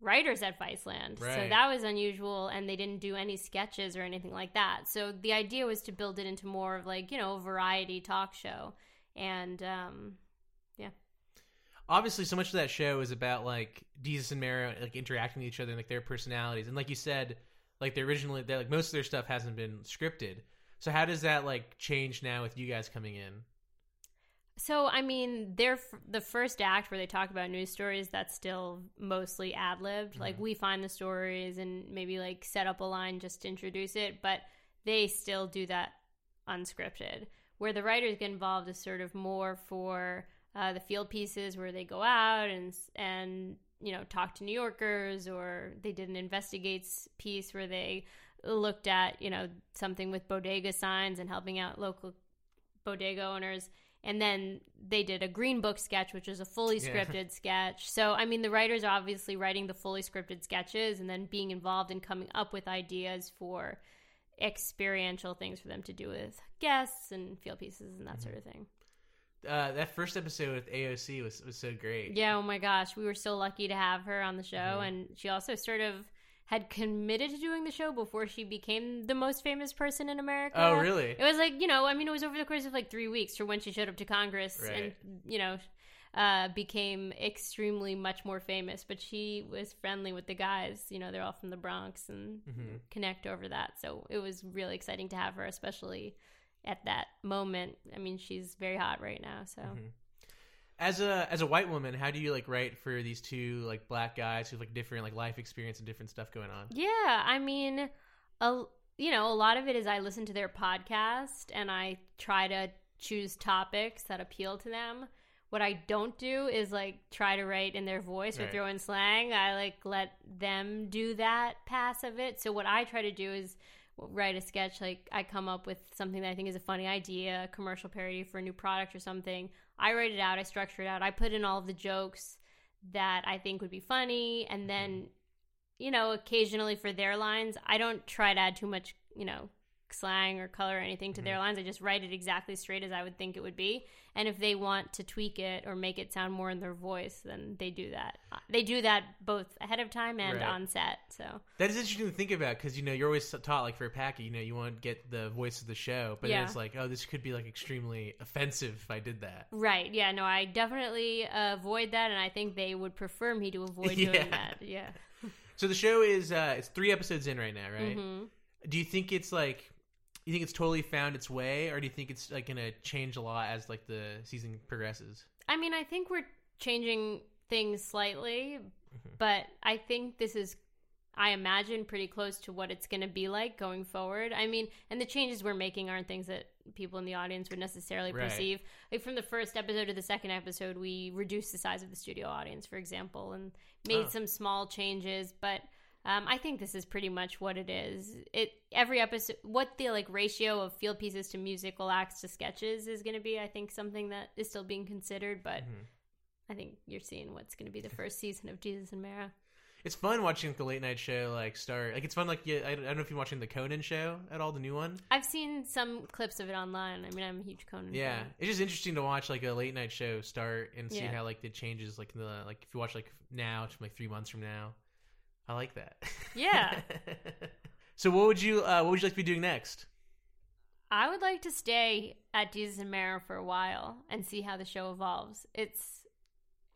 writers at Viceland. So that was unusual and they didn't do any sketches or anything like that. So the idea was to build it into more of like, you know, a variety talk show. And um yeah. Obviously, so much of that show is about like Desus and Mero like interacting with each other and like their personalities. And like you said, like they originally, they like most of their stuff hasn't been scripted. So how does that like change now with you guys coming in? So, I mean, they're f- the first act where they talk about news stories. That's still mostly ad libbed. Like we find the stories and maybe like set up a line just to introduce it, but they still do that unscripted. Where the writers get involved is sort of more for uh, the field pieces where they go out and and you know talk to New Yorkers, or they did an investigates piece where they looked at you know something with bodega signs and helping out local bodega owners and then they did a green book sketch which was a fully Yeah. scripted sketch so i mean the writers are obviously writing the fully scripted sketches and then being involved in coming up with ideas for experiential things for them to do with guests and field pieces and that Mm-hmm. sort of thing Uh, that first episode with AOC was was so great. yeah oh my gosh we were so lucky to have her on the show Mhm. and she also sort of had committed to doing the show before she became the most famous person in america Oh, really? It was like, you know, I mean, it was over the course of like three weeks for when she showed up to Congress Right. and, you know, uh, became extremely much more famous. But she was friendly with the guys. You know, they're all from the Bronx and Mhm. connect over that. So it was really exciting to have her, especially at that moment. I mean, she's very hot right now. So Mhm. As a as a white woman, how do you like write for these two like black guys who have like different like life experience and different stuff going on? Yeah, I mean, a, you know, a lot of it is I listen to their podcast and I try to choose topics that appeal to them. What I don't do is like try to write in their voice or Right. throw in slang. I like let them do that pass of it. So what I try to do is write a sketch like I come up with something that I think is a funny idea, a commercial parody for a new product or something. I write it out, I structure it out, I put in all of the jokes that I think would be funny and then mm-hmm. you know, occasionally for their lines, I don't try to add too much, you know, slang or color or anything to their lines. I just write it exactly straight as I would think it would be. And if they want to tweak it or make it sound more in their voice, then they do that. Uh, They do that both ahead of time and Right. on set. So That is interesting to think about because you know you're always taught like for a packet, you know, you want to get the voice of the show, but then Yeah. it's like, oh, this could be like extremely offensive if I did that. right, yeah, no, I definitely avoid that, and I think they would prefer me to avoid Yeah. doing that. Yeah. So the show is uh it's three episodes in right now, right? hmm Do you think it's like you think it's totally found its way, or do you think it's like gonna change a lot as like the season progresses? I mean, I think we're changing things slightly, Mm-hmm. but I think this is, I imagine, pretty close to what it's going to be like going forward. I mean, and the changes we're making aren't things that people in the audience would necessarily Right. perceive. Like from the first episode to the second episode, we reduced the size of the studio audience, for example, and made Oh. some small changes, but. Um, I think this is pretty much what it is. It every episode, what the like ratio of field pieces to musical acts to sketches is going to be. I think something that is still being considered, but Mhm. I think you're seeing what's going to be the first season of Desus and Mero. It's fun watching the late night show like start. Like it's fun. Like yeah, I, I don't know if you're watching the Conan show at all, the new one. I've seen some clips of it online. I mean, I'm a huge Conan. Yeah, fan. it's just interesting to watch like a late night show start and see Yeah. how like it changes. Like the like if you watch like now to like three months from now, I like that. Yeah. so what would you uh, what would you like to be doing next? I would like to stay at Desus and Mero for a while and see how the show evolves. It's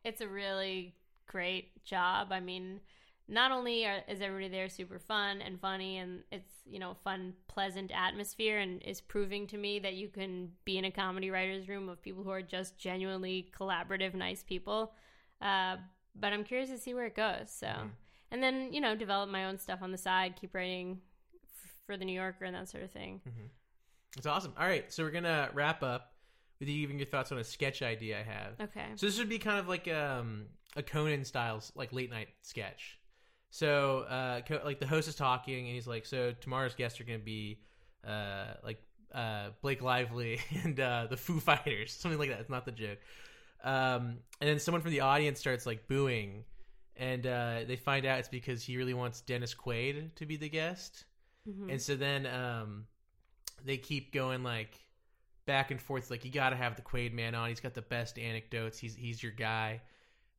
it's a really great job. I mean, not only are, is everybody there super fun and funny, and it's you know fun, pleasant atmosphere, and is proving to me that you can be in a comedy writers' room of people who are just genuinely collaborative, nice people. Uh, but I'm curious to see where it goes. So, and then you know, develop my own stuff on the side, keep writing f- for the New Yorker and that sort of thing. It's awesome. All right, so we're gonna wrap up with you giving your thoughts on a sketch idea I have. Okay. So this would be kind of like um, a Conan style, like late night sketch. So uh, Co- like the host is talking, and he's like, "So tomorrow's guests are going to be uh, like uh, Blake Lively and uh, the Foo Fighters, something like that." It's not the joke. Um, and then someone from the audience starts like booing, and uh, they find out it's because he really wants Dennis Quaid to be the guest. Mhm. And so then um, they keep going like back and forth. Like you got to have the Quaid man on. He's got the best anecdotes. He's he's your guy.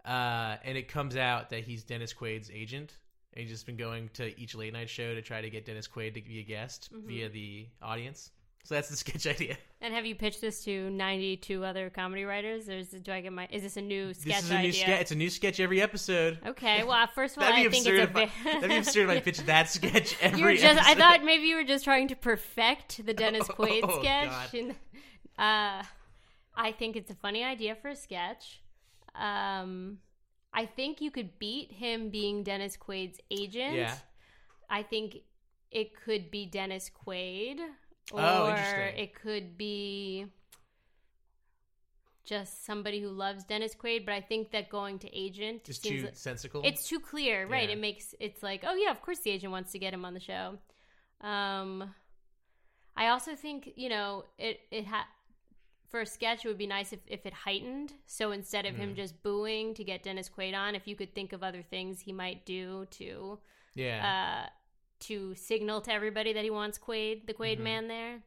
Uh, and it comes out that he's Dennis Quaid's agent. And he's just been going to each late night show to try to get Dennis Quaid to be a guest Mhm. via the audience. So that's the sketch idea. And have you pitched this to 92 other comedy writers? Or is, do I get my? Is this a new sketch this is a new idea? sketch. It's a new sketch every episode. Okay. Well, first of all, I think it's a. I, that'd be absurd if I pitched that sketch every. you just. I thought maybe you were just trying to perfect the Dennis Quaid Oh, sketch. And, uh, I think it's a funny idea for a sketch. Um, I think you could beat him being Dennis Quaid's agent. Yeah. I think it could be Dennis Quaid, or Oh, interesting. it could be just somebody who loves Dennis Quaid. But I think that going to agent Just too like- sensical. it's too clear, right? Yeah. It makes it's like, oh yeah, of course the agent wants to get him on the show. Um, I also think you know it it had for a sketch it would be nice if, if it heightened. So instead of him Mm. just booing to get Dennis Quaid on, if you could think of other things he might do to yeah. uh, to signal to everybody that he wants Quaid, the Quaid Mhm. man there.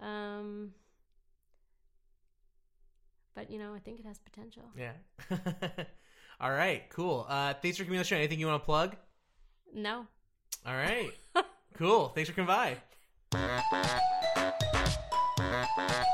Um, but you know, I think it has potential. Yeah. All right. Cool. Uh, thanks for coming on the show. Anything you want to plug? No, All right. cool. Thanks for coming by.